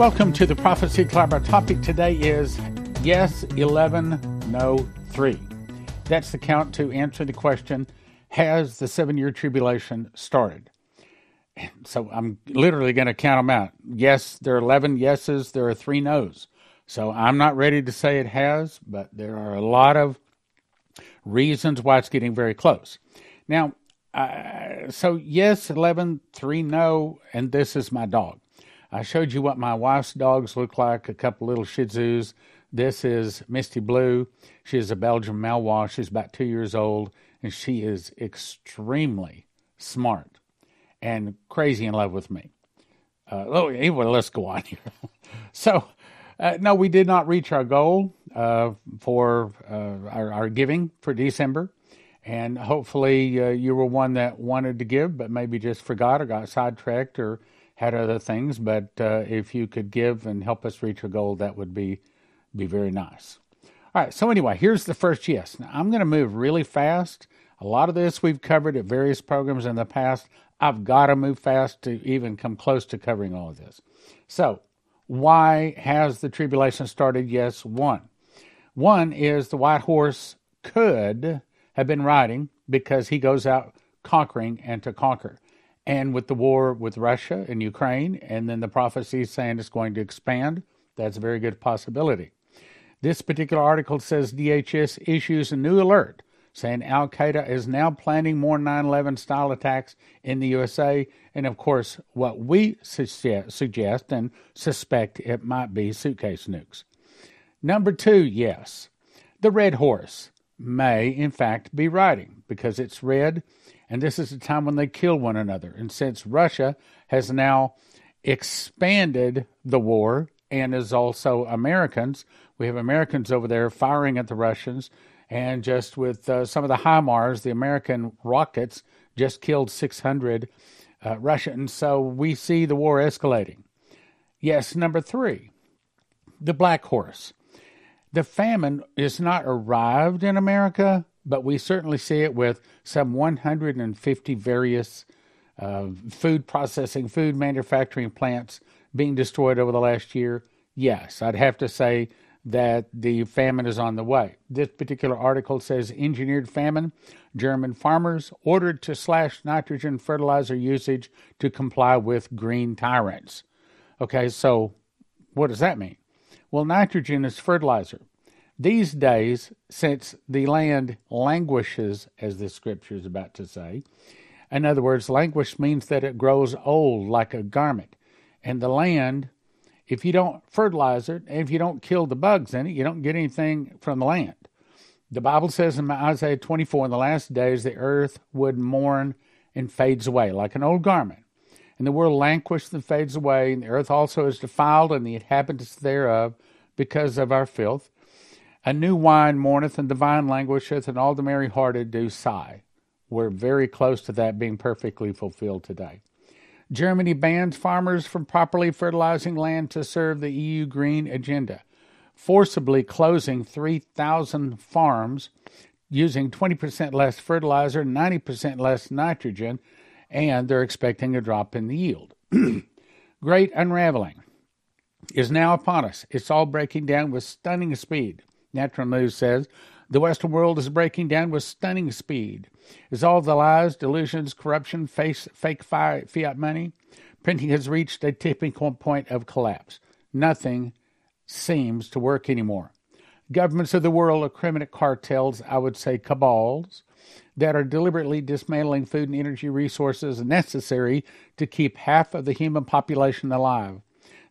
Welcome to the Prophecy Club. Our topic today is Yes 11, No 3. That's the count to answer the question Has the seven year tribulation started? So I'm literally going to count them out. Yes, there are 11 yeses, there are three no's. So I'm not ready to say it has, but there are a lot of reasons why it's getting very close. Now, uh, so yes, 11, 3 no, and this is my dog. I showed you what my wife's dogs look like, a couple little Shih Tzus. This is Misty Blue. She is a Belgian Malinois. She's about two years old, and she is extremely smart and crazy in love with me. Uh, oh, anyway, let's go on here. so, uh, no, we did not reach our goal uh, for uh, our, our, giving for December. And hopefully, uh, you were one that wanted to give, but maybe just forgot or got sidetracked or had other things, but uh, if you could give and help us reach a goal, that would be be very nice. All right. So anyway, here's the first yes. Now I'm going to move really fast. A lot of this we've covered at various programs in the past. I've got to move fast to even come close to covering all of this. So, why has the tribulation started? Yes, one. One is the white horse could have been riding because he goes out conquering and to conquer and with the war with Russia and Ukraine, and then the prophecy saying it's going to expand, that's a very good possibility. This particular article says DHS issues a new alert saying Al Qaeda is now planning more 9 11 style attacks in the USA. And of course, what we suggest and suspect it might be suitcase nukes. Number two, yes, the red horse may in fact be riding because it's red and this is the time when they kill one another. And since Russia has now expanded the war and is also Americans, we have Americans over there firing at the Russians. And just with uh, some of the HIMARS, the American rockets just killed 600 uh, Russians. So we see the war escalating. Yes, number three, the black horse. The famine is not arrived in America, but we certainly see it with some 150 various uh, food processing, food manufacturing plants being destroyed over the last year. Yes, I'd have to say that the famine is on the way. This particular article says engineered famine. German farmers ordered to slash nitrogen fertilizer usage to comply with green tyrants. Okay, so what does that mean? Well, nitrogen is fertilizer. These days, since the land languishes, as the scripture is about to say, in other words, languish means that it grows old like a garment. And the land, if you don't fertilize it, and if you don't kill the bugs in it, you don't get anything from the land. The Bible says in Isaiah 24, in the last days, the earth would mourn and fades away like an old garment. And the world languishes and fades away, and the earth also is defiled, and the inhabitants thereof, because of our filth. A new wine mourneth, and the vine languisheth, and all the merry hearted do sigh. We're very close to that being perfectly fulfilled today. Germany bans farmers from properly fertilizing land to serve the EU green agenda, forcibly closing 3,000 farms using 20% less fertilizer, 90% less nitrogen, and they're expecting a drop in the yield. Great unraveling is now upon us. It's all breaking down with stunning speed. Natural News says the Western world is breaking down with stunning speed. As all the lies, delusions, corruption, face, fake fiat money, printing has reached a tipping point of collapse. Nothing seems to work anymore. Governments of the world are criminal cartels, I would say cabals, that are deliberately dismantling food and energy resources necessary to keep half of the human population alive.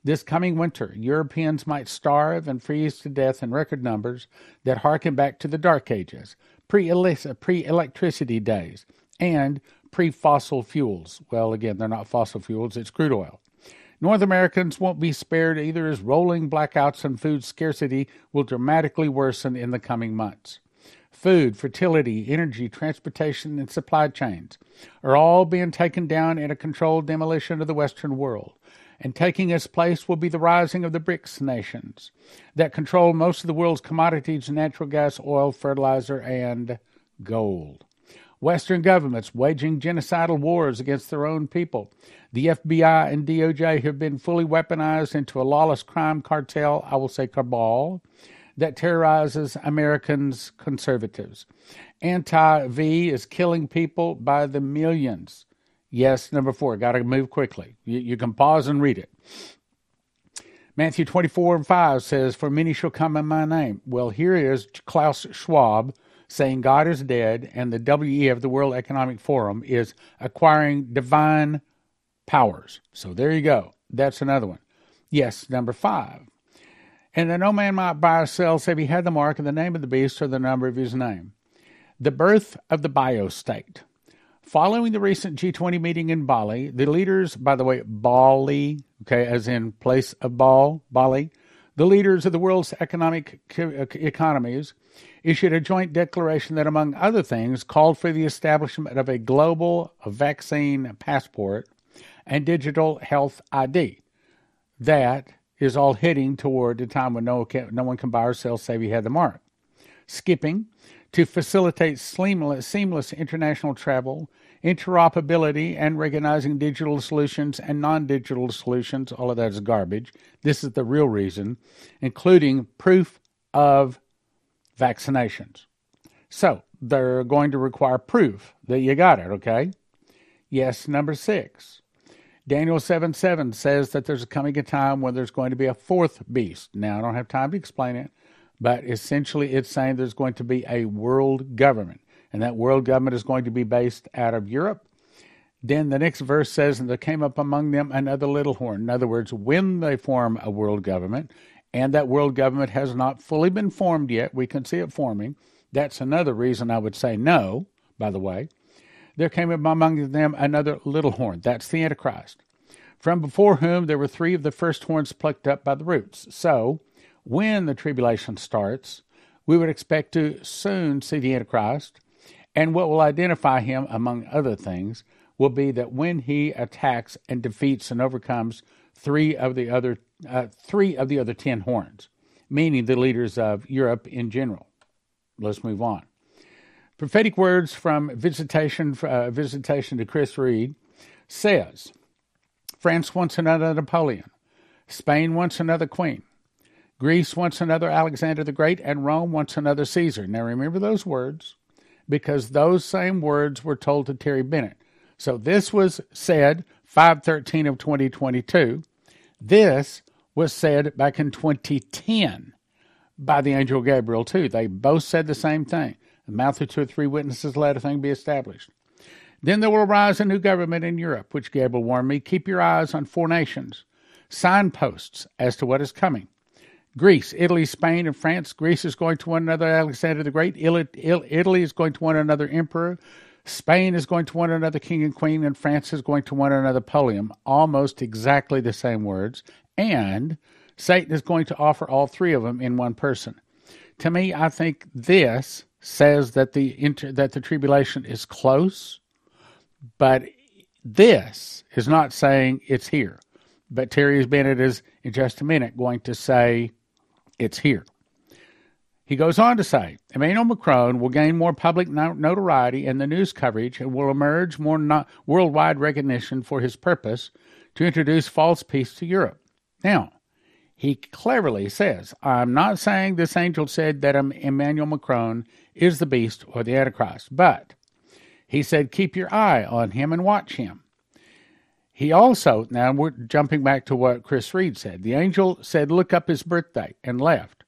This coming winter, Europeans might starve and freeze to death in record numbers that harken back to the Dark Ages, pre electricity days, and pre fossil fuels. Well, again, they're not fossil fuels, it's crude oil. North Americans won't be spared either as rolling blackouts and food scarcity will dramatically worsen in the coming months. Food, fertility, energy, transportation, and supply chains are all being taken down in a controlled demolition of the Western world and taking its place will be the rising of the BRICS nations that control most of the world's commodities natural gas, oil, fertilizer, and gold. Western governments waging genocidal wars against their own people. The FBI and DOJ have been fully weaponized into a lawless crime cartel, I will say cabal, that terrorizes Americans conservatives. Anti V is killing people by the millions. Yes, number four, got to move quickly. You, you can pause and read it. Matthew 24 and 5 says, For many shall come in my name. Well, here is Klaus Schwab saying God is dead, and the WEF, the World Economic Forum, is acquiring divine powers. So there you go. That's another one. Yes, number five. And that no man might buy or sell save he had the mark of the name of the beast or the number of his name. The birth of the biostate. Following the recent G20 meeting in Bali, the leaders, by the way, Bali, okay, as in place of ball, Bali, the leaders of the world's economic uh, economies issued a joint declaration that, among other things, called for the establishment of a global vaccine passport and digital health ID. That is all heading toward a time when no, no one can buy or sell save he had the mark. Skipping to facilitate seamless, seamless international travel, interoperability, and recognizing digital solutions and non digital solutions. All of that is garbage. This is the real reason, including proof of vaccinations. So they're going to require proof that you got it, okay? Yes, number six. Daniel 7 7 says that there's coming a time when there's going to be a fourth beast. Now, I don't have time to explain it, but essentially it's saying there's going to be a world government, and that world government is going to be based out of Europe. Then the next verse says, And there came up among them another little horn. In other words, when they form a world government, and that world government has not fully been formed yet. We can see it forming. That's another reason I would say no, by the way. There came up among them another little horn. That's the Antichrist, from before whom there were three of the first horns plucked up by the roots. So, when the tribulation starts, we would expect to soon see the Antichrist. And what will identify him, among other things, will be that when he attacks and defeats and overcomes three of the other uh, three of the other ten horns, meaning the leaders of Europe in general. Let's move on. Prophetic words from visitation uh, visitation to Chris Reed says, France wants another Napoleon, Spain wants another queen, Greece wants another Alexander the Great, and Rome wants another Caesar. Now remember those words because those same words were told to Terry Bennett. So this was said 513 of 2022. This was said back in 2010 by the angel Gabriel, too. They both said the same thing. The mouth of two or three witnesses let a thing be established. Then there will arise a new government in Europe, which Gabriel warned me. Keep your eyes on four nations, signposts as to what is coming. Greece, Italy, Spain, and France. Greece is going to one another Alexander the Great. Italy is going to one another emperor. Spain is going to one another king and queen, and France is going to one another Napoleon. Almost exactly the same words. And Satan is going to offer all three of them in one person. To me, I think this says that the inter, that the tribulation is close, but this is not saying it's here. But Terry Bennett is in just a minute going to say it's here. He goes on to say Emmanuel Macron will gain more public notoriety in the news coverage and will emerge more no- worldwide recognition for his purpose to introduce false peace to Europe. Now, he cleverly says, I'm not saying this angel said that Emmanuel Macron is the beast or the Antichrist, but he said, keep your eye on him and watch him. He also, now we're jumping back to what Chris Reed said. The angel said, look up his birthday and left.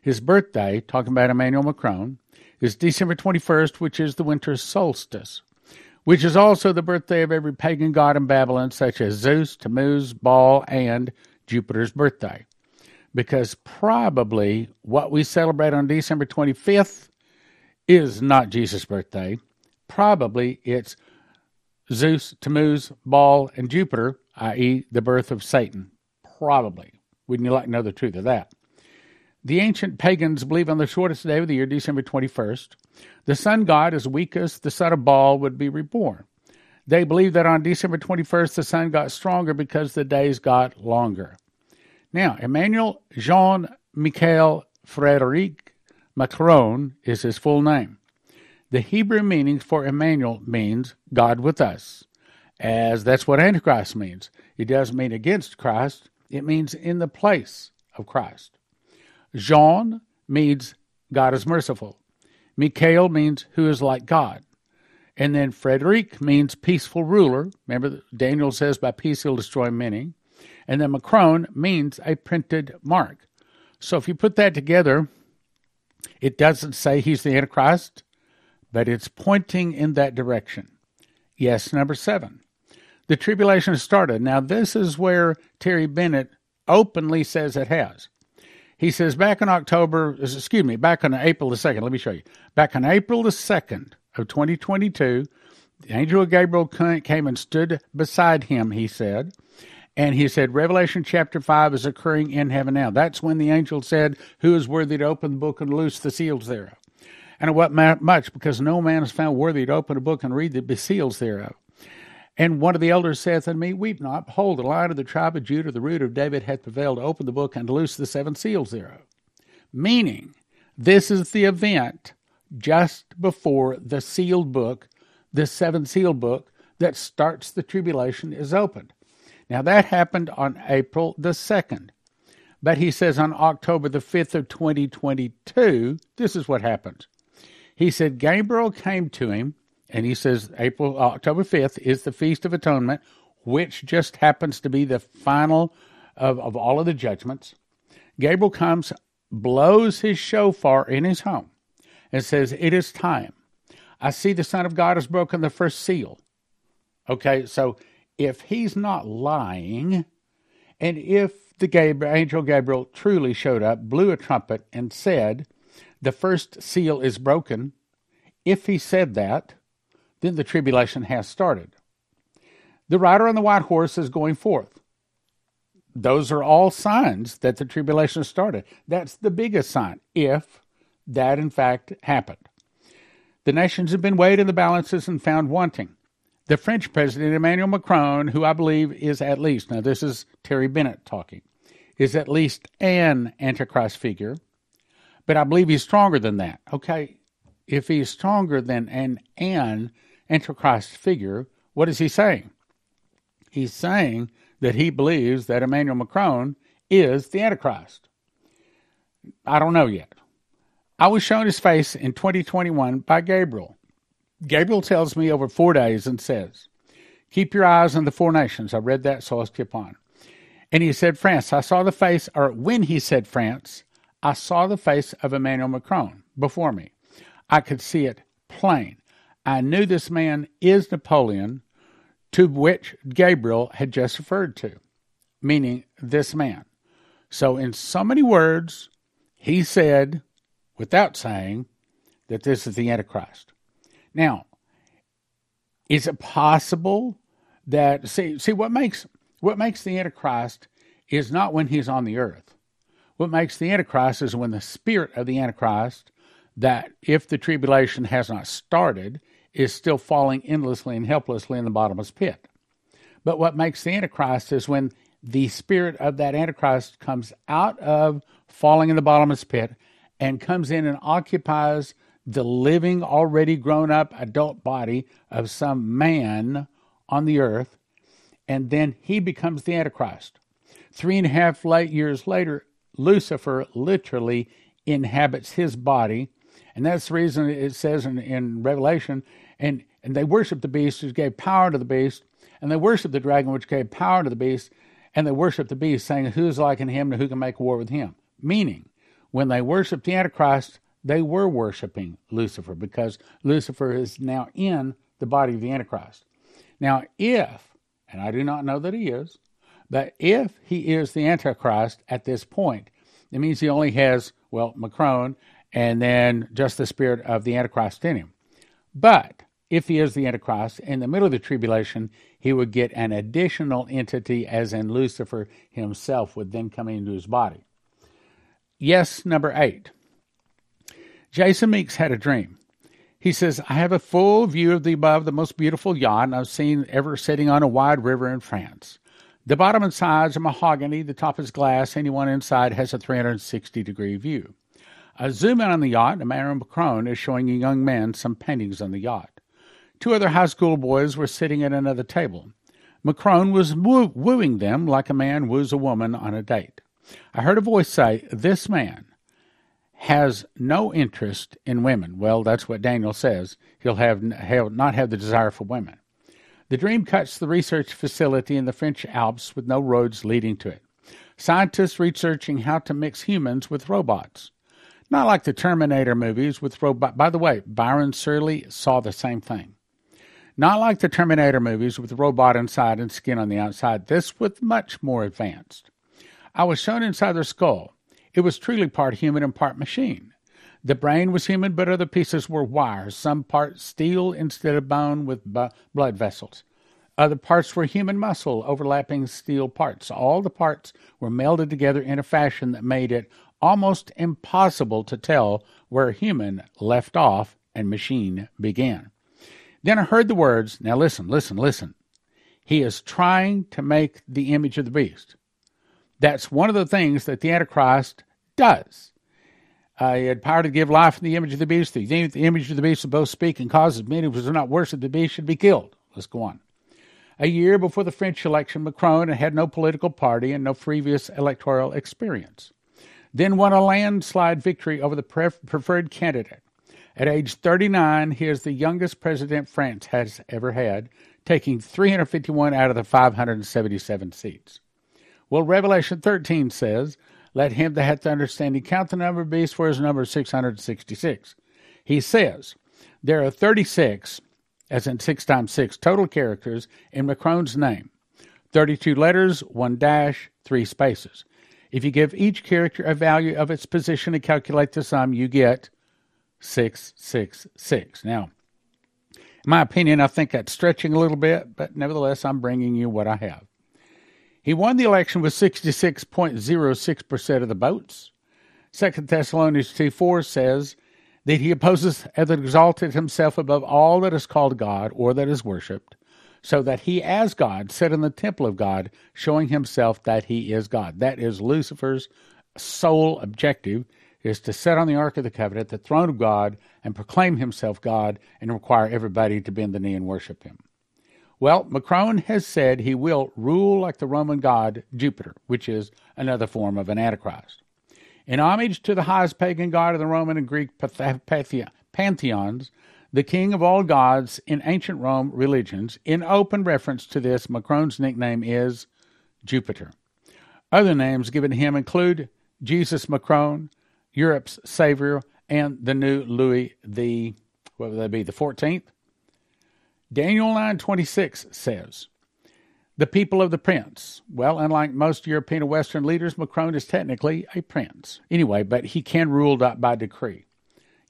His birthday, talking about Emmanuel Macron, is December 21st, which is the winter solstice, which is also the birthday of every pagan god in Babylon, such as Zeus, Tammuz, Baal, and Jupiter's birthday. Because probably what we celebrate on December 25th is not Jesus' birthday. Probably it's Zeus, Tammuz, Baal, and Jupiter, i.e., the birth of Satan. Probably. Wouldn't you like to know the truth of that? The ancient pagans believe on the shortest day of the year, December 21st, the sun god is weakest, the son of Baal would be reborn. They believe that on December 21st, the sun got stronger because the days got longer. Now, Emmanuel Jean Michel Frederic Macron is his full name. The Hebrew meaning for Emmanuel means God with us, as that's what Antichrist means. It doesn't mean against Christ, it means in the place of Christ. Jean means God is merciful. Michael means who is like God. And then Frederic means peaceful ruler. Remember, Daniel says, by peace he'll destroy many. And then Macron means a printed mark. So if you put that together, it doesn't say he's the Antichrist, but it's pointing in that direction. Yes, number seven. The tribulation has started. Now, this is where Terry Bennett openly says it has. He says back in October, excuse me, back on April the 2nd, let me show you. Back on April the 2nd of 2022, the angel Gabriel came and stood beside him, he said. And he said, Revelation chapter 5 is occurring in heaven now. That's when the angel said, Who is worthy to open the book and loose the seals thereof? And it wasn't much, because no man is found worthy to open a book and read the seals thereof. And one of the elders saith unto me, Weep not, behold, the lion of the tribe of Judah, the root of David, hath prevailed to open the book and to loose the seven seals thereof. Meaning, this is the event just before the sealed book, the seven sealed book that starts the tribulation is opened. Now that happened on April the 2nd. But he says on October the 5th of 2022, this is what happens. He said Gabriel came to him and he says April uh, October 5th is the Feast of Atonement, which just happens to be the final of, of all of the judgments. Gabriel comes, blows his shofar in his home, and says, It is time. I see the Son of God has broken the first seal. Okay, so if he's not lying, and if the Gabriel, angel Gabriel truly showed up, blew a trumpet, and said, The first seal is broken, if he said that, then the tribulation has started. The rider on the white horse is going forth. Those are all signs that the tribulation has started. That's the biggest sign, if that in fact happened. The nations have been weighed in the balances and found wanting. The French president, Emmanuel Macron, who I believe is at least, now this is Terry Bennett talking, is at least an Antichrist figure, but I believe he's stronger than that. Okay, if he's stronger than an an Antichrist figure, what is he saying? He's saying that he believes that Emmanuel Macron is the Antichrist. I don't know yet. I was shown his face in 2021 by Gabriel. Gabriel tells me over four days and says, Keep your eyes on the four nations. I read that, so I keep on. And he said, France, I saw the face, or when he said France, I saw the face of Emmanuel Macron before me. I could see it plain. I knew this man is Napoleon, to which Gabriel had just referred to, meaning this man. So, in so many words, he said, without saying, that this is the Antichrist. Now, is it possible that see see what makes what makes the Antichrist is not when he's on the earth. What makes the Antichrist is when the spirit of the Antichrist, that if the tribulation has not started, is still falling endlessly and helplessly in the bottomless pit. But what makes the Antichrist is when the spirit of that Antichrist comes out of falling in the bottomless pit and comes in and occupies the living, already grown up adult body of some man on the earth, and then he becomes the Antichrist. Three and a half light years later, Lucifer literally inhabits his body. And that's the reason it says in, in Revelation and and they worshiped the beast which gave power to the beast, and they worshiped the dragon which gave power to the beast, and they worshiped the beast, saying, Who's like in him and who can make war with him? Meaning, when they worshiped the Antichrist, they were worshiping Lucifer because Lucifer is now in the body of the Antichrist. Now, if, and I do not know that he is, but if he is the Antichrist at this point, it means he only has, well, Macron and then just the spirit of the Antichrist in him. But if he is the Antichrist, in the middle of the tribulation, he would get an additional entity, as in Lucifer himself would then come into his body. Yes, number eight. Jason Meeks had a dream. He says, I have a full view of the above, the most beautiful yacht I've seen ever sitting on a wide river in France. The bottom and sides are mahogany, the top is glass, anyone inside has a 360 degree view. A zoom in on the yacht, Emmanuel Macron is showing a young man some paintings on the yacht. Two other high school boys were sitting at another table. Macron was woo- wooing them like a man woos a woman on a date. I heard a voice say, This man has no interest in women. Well, that's what Daniel says. He'll have, he'll not have the desire for women. The dream cuts the research facility in the French Alps with no roads leading to it. Scientists researching how to mix humans with robots. Not like the Terminator movies with robot. By the way, Byron Searle saw the same thing. Not like the Terminator movies with robot inside and skin on the outside. This was much more advanced. I was shown inside their skull. It was truly part human and part machine. The brain was human, but other pieces were wires, some parts steel instead of bone with blood vessels. Other parts were human muscle, overlapping steel parts. All the parts were melded together in a fashion that made it almost impossible to tell where human left off and machine began. Then I heard the words, now listen, listen, listen. He is trying to make the image of the beast. That's one of the things that the Antichrist does. Uh, he had power to give life in the image of the beast. The, the image of the beast will both speak and causes many who do not worship the beast should be killed. Let's go on. A year before the French election, Macron had no political party and no previous electoral experience then won a landslide victory over the preferred candidate. At age 39, he is the youngest president France has ever had, taking 351 out of the 577 seats. Well, Revelation 13 says, Let him that hath understanding count the number of beasts, for his number is 666. He says, There are 36, as in 6 times 6, total characters in Macron's name 32 letters, 1 dash, 3 spaces. If you give each character a value of its position and calculate the sum, you get 666. Now, in my opinion, I think that's stretching a little bit, but nevertheless, I'm bringing you what I have. He won the election with 66.06% of the votes. Second Thessalonians 2 4 says that he opposes and exalted himself above all that is called God or that is worshipped, so that he, as God, sat in the temple of God, showing himself that he is God. That is Lucifer's sole objective, is to sit on the Ark of the Covenant, the throne of God, and proclaim himself God and require everybody to bend the knee and worship him. Well, Macron has said he will rule like the Roman god Jupiter, which is another form of an Antichrist. In homage to the highest pagan god of the Roman and Greek pantheons, the king of all gods in ancient Rome religions. In open reference to this, Macron's nickname is Jupiter. Other names given to him include Jesus Macron, Europe's Savior, and the new Louis the what would that be, the 14th? Daniel 9:26 says, "The people of the prince." Well, unlike most European and Western leaders, Macron is technically a prince. Anyway, but he can rule by decree.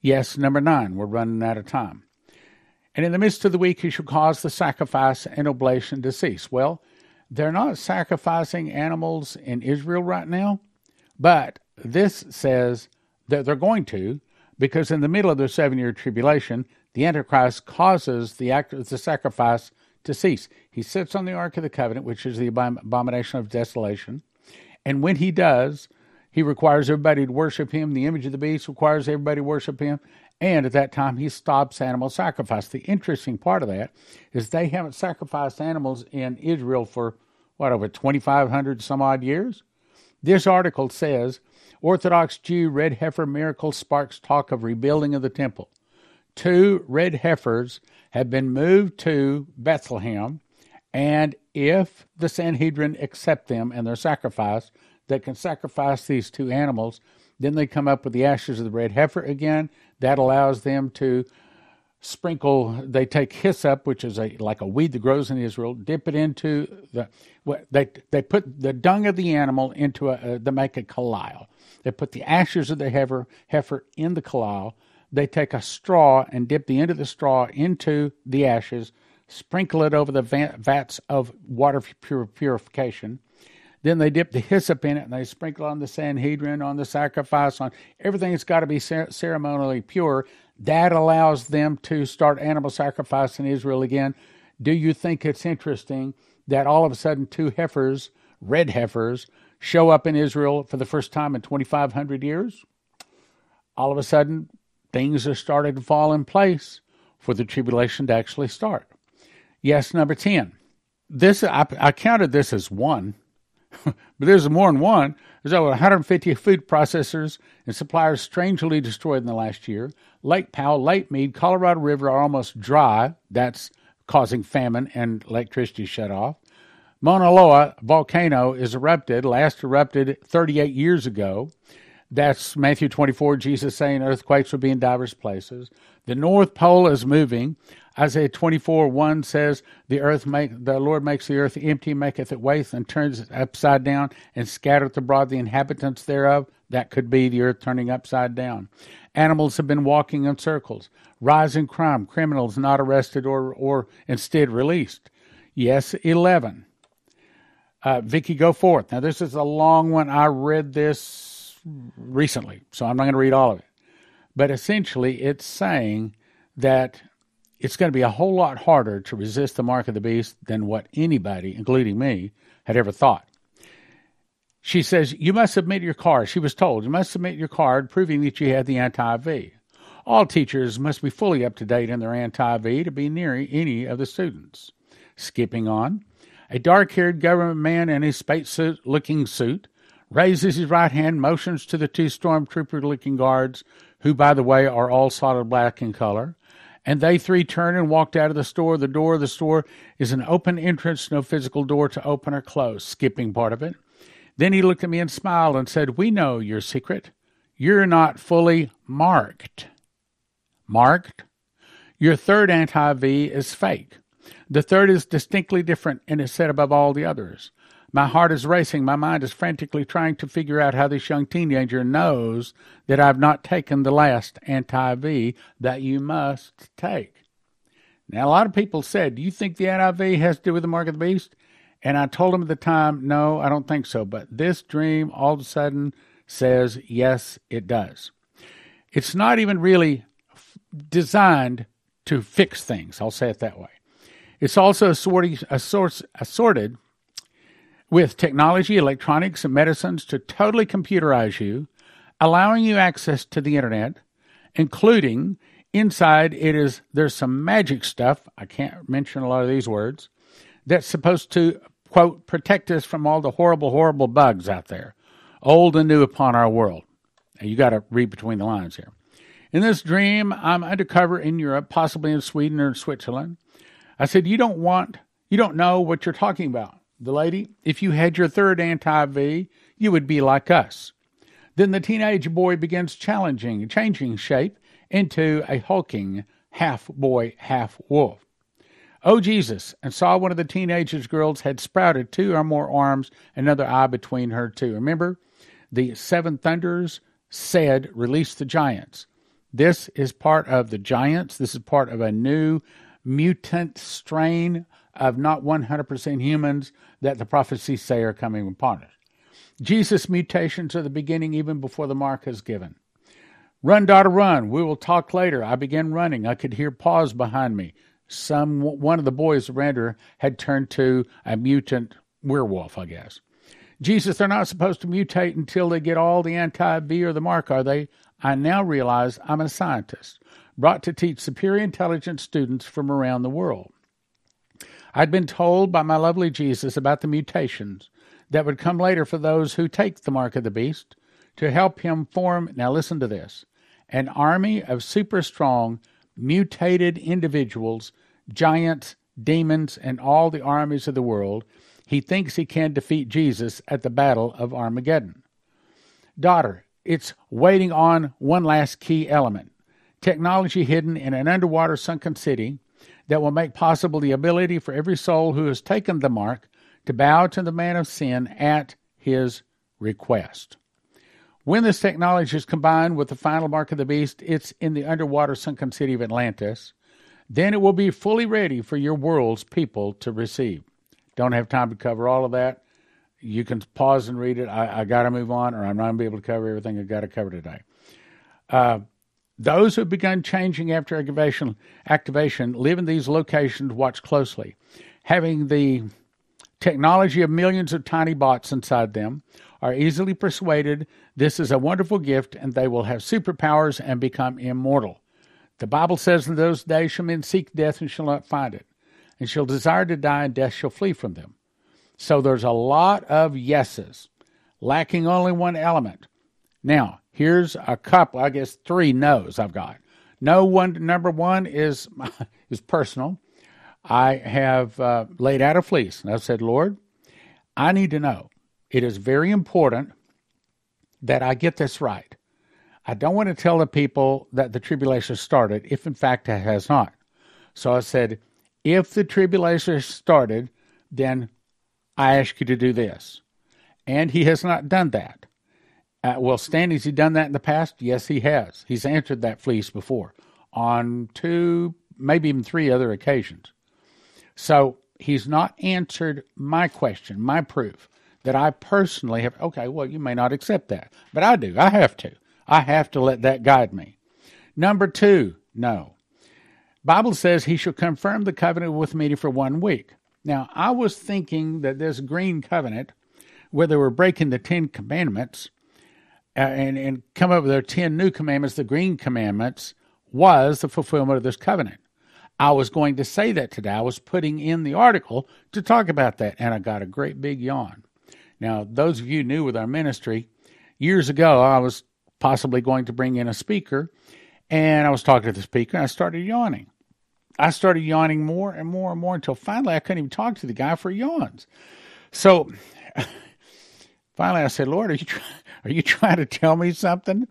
Yes, number nine, we're running out of time. And in the midst of the week, he shall cause the sacrifice and oblation to cease. Well, they're not sacrificing animals in Israel right now, but this says that they're going to, because in the middle of the seven year tribulation, the Antichrist causes the act the sacrifice to cease. He sits on the Ark of the Covenant, which is the abomination of desolation. And when he does, he requires everybody to worship him. The image of the beast requires everybody to worship him. And at that time, he stops animal sacrifice. The interesting part of that is they haven't sacrificed animals in Israel for, what, over 2,500 some odd years? This article says Orthodox Jew red heifer miracle sparks talk of rebuilding of the temple. Two red heifers have been moved to Bethlehem, and if the Sanhedrin accept them and their sacrifice, that can sacrifice these two animals. Then they come up with the ashes of the red heifer again. That allows them to sprinkle. They take hyssop, which is a like a weed that grows in Israel, dip it into the. They they put the dung of the animal into a. they make a kalal. They put the ashes of the heifer heifer in the kalal. They take a straw and dip the end of the straw into the ashes, sprinkle it over the vats of water purification, then they dip the hyssop in it and they sprinkle on the Sanhedrin, on the sacrifice, on everything that's got to be ceremonially pure. That allows them to start animal sacrifice in Israel again. Do you think it's interesting that all of a sudden two heifers, red heifers, show up in Israel for the first time in 2,500 years? all of a sudden things are starting to fall in place for the tribulation to actually start. Yes, number 10. This I, I counted this as one, but there's more than one. There's over 150 food processors and suppliers strangely destroyed in the last year. Lake Powell, Lake Mead, Colorado River are almost dry. That's causing famine and electricity shut off. Mauna Loa volcano is erupted, last erupted 38 years ago. That's Matthew 24, Jesus saying earthquakes will be in diverse places. The North Pole is moving. Isaiah 24, 1 says, The earth make the Lord makes the earth empty, maketh it waste, and turns it upside down, and scattereth abroad the inhabitants thereof. That could be the earth turning upside down. Animals have been walking in circles. Rising crime, criminals not arrested or, or instead released. Yes, 11. Uh, Vicki Goforth. Now, this is a long one. I read this recently, so I'm not going to read all of it. But essentially, it's saying that it's going to be a whole lot harder to resist the mark of the beast than what anybody, including me, had ever thought. She says, You must submit your card. She was told, You must submit your card proving that you had the anti V. All teachers must be fully up to date in their anti V to be near any of the students. Skipping on, a dark haired government man in a spacesuit looking suit raises his right hand, motions to the two stormtrooper looking guards, who, by the way, are all solid black in color. And they three turn and walked out of the store. The door of the store is an open entrance, no physical door to open or close, skipping part of it. Then he looked at me and smiled and said, We know your secret. You're not fully marked. Marked? Your third anti V is fake. The third is distinctly different and is set above all the others. My heart is racing. My mind is frantically trying to figure out how this young teenager knows that I've not taken the last anti V that you must take. Now, a lot of people said, Do you think the anti V has to do with the mark of the beast? And I told them at the time, No, I don't think so. But this dream all of a sudden says, Yes, it does. It's not even really designed to fix things. I'll say it that way. It's also assorted, assorted with technology, electronics, and medicines to totally computerize you, allowing you access to the internet, including inside it is there's some magic stuff. I can't mention a lot of these words that's supposed to quote protect us from all the horrible, horrible bugs out there, old and new upon our world. You got to read between the lines here. In this dream, I'm undercover in Europe, possibly in Sweden or in Switzerland. I said, You don't want, you don't know what you're talking about. The lady, if you had your third anti V, you would be like us. Then the teenage boy begins challenging, changing shape into a hulking half boy, half wolf. Oh, Jesus, and saw one of the teenager's girls had sprouted two or more arms, another eye between her two. Remember, the seven thunders said, Release the giants. This is part of the giants. This is part of a new mutant strain of not 100% humans that the prophecies say are coming upon us. Jesus' mutations are the beginning even before the mark is given. Run, daughter, run. We will talk later. I began running. I could hear paws behind me. Some one of the boys around her had turned to a mutant werewolf, I guess. Jesus, they're not supposed to mutate until they get all the anti V or the mark, are they? I now realize I'm a scientist brought to teach superior intelligence students from around the world. I'd been told by my lovely Jesus about the mutations that would come later for those who take the mark of the beast to help him form, now listen to this, an army of super strong, mutated individuals, giants, demons, and all the armies of the world. He thinks he can defeat Jesus at the Battle of Armageddon. Daughter, it's waiting on one last key element technology hidden in an underwater sunken city that will make possible the ability for every soul who has taken the mark to bow to the man of sin at his request. When this technology is combined with the final mark of the beast, it's in the underwater sunken city of Atlantis, then it will be fully ready for your world's people to receive. Don't have time to cover all of that. You can pause and read it. I, I got to move on, or I'm not going to be able to cover everything I've got to cover today. Uh, those who have begun changing after activation, activation live in these locations, watch closely. Having the technology of millions of tiny bots inside them, are easily persuaded this is a wonderful gift and they will have superpowers and become immortal. The Bible says in those days shall men seek death and shall not find it, and shall desire to die and death shall flee from them. So there's a lot of yeses, lacking only one element. Now, here's a couple, I guess three no's I've got. No one, number one is, is personal. I have uh, laid out a fleece and I've said, Lord, I need to know. It is very important that I get this right. I don't want to tell the people that the tribulation started if in fact it has not. So I said, if the tribulation started, then I ask you to do this. And he has not done that. Uh, well, Stan, has he done that in the past? Yes, he has. He's answered that fleece before on two, maybe even three other occasions. So he's not answered my question, my proof that I personally have. Okay, well, you may not accept that, but I do. I have to. I have to let that guide me. Number two, no. Bible says he shall confirm the covenant with me for one week. Now, I was thinking that this green covenant, where they were breaking the Ten Commandments Uh, and, and come up with their ten new commandments, the green commandments, was the fulfillment of this covenant. I was going to say that today. I was putting in the article to talk about that, and I got a great big yawn. Now, those of you new with our ministry, years ago, I was possibly going to bring in a speaker, and I was talking to the speaker, and I started yawning. I started yawning more and more and more until finally I couldn't even talk to the guy for yawns. So finally I said, Lord, are you, try- are you trying to tell me something?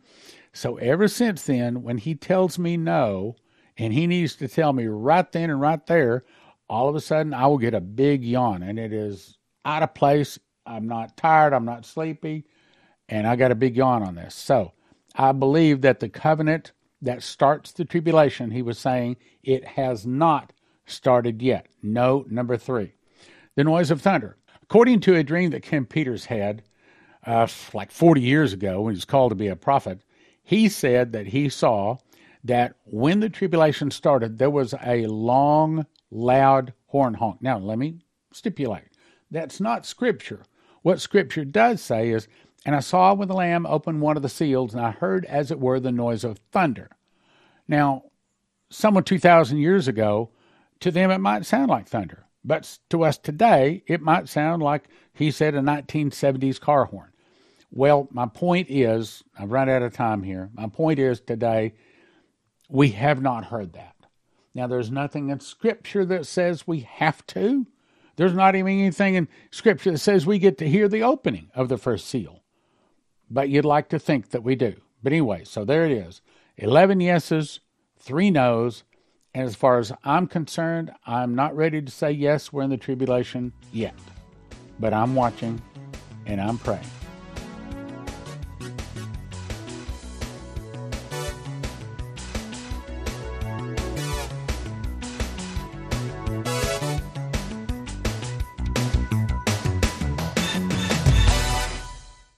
So ever since then, when he tells me no, and he needs to tell me right then and right there, all of a sudden I will get a big yawn, and it is out of place. I'm not tired, I'm not sleepy, and I got a big yawn on this. So I believe that the covenant that starts the tribulation, he was saying it has not started yet. No, number three. The noise of thunder. According to a dream that Ken Peters had uh, like 40 years ago when he was called to be a prophet, he said that he saw that when the tribulation started, there was a long, loud horn honk. Now, let me stipulate that's not scripture. What scripture does say is and I saw when the Lamb opened one of the seals, and I heard, as it were, the noise of thunder. Now, someone 2,000 years ago, to them it might sound like thunder, but to us today, it might sound like he said a 1970s car horn. Well, my point is, I've run out of time here. My point is today, we have not heard that. Now, there's nothing in Scripture that says we have to. There's not even anything in Scripture that says we get to hear the opening of the first seal but you'd like to think that we do. But anyway, so there it is 11 yeses, three no's. And as far as I'm concerned, I'm not ready to say yes, we're in the tribulation yet. But I'm watching and I'm praying.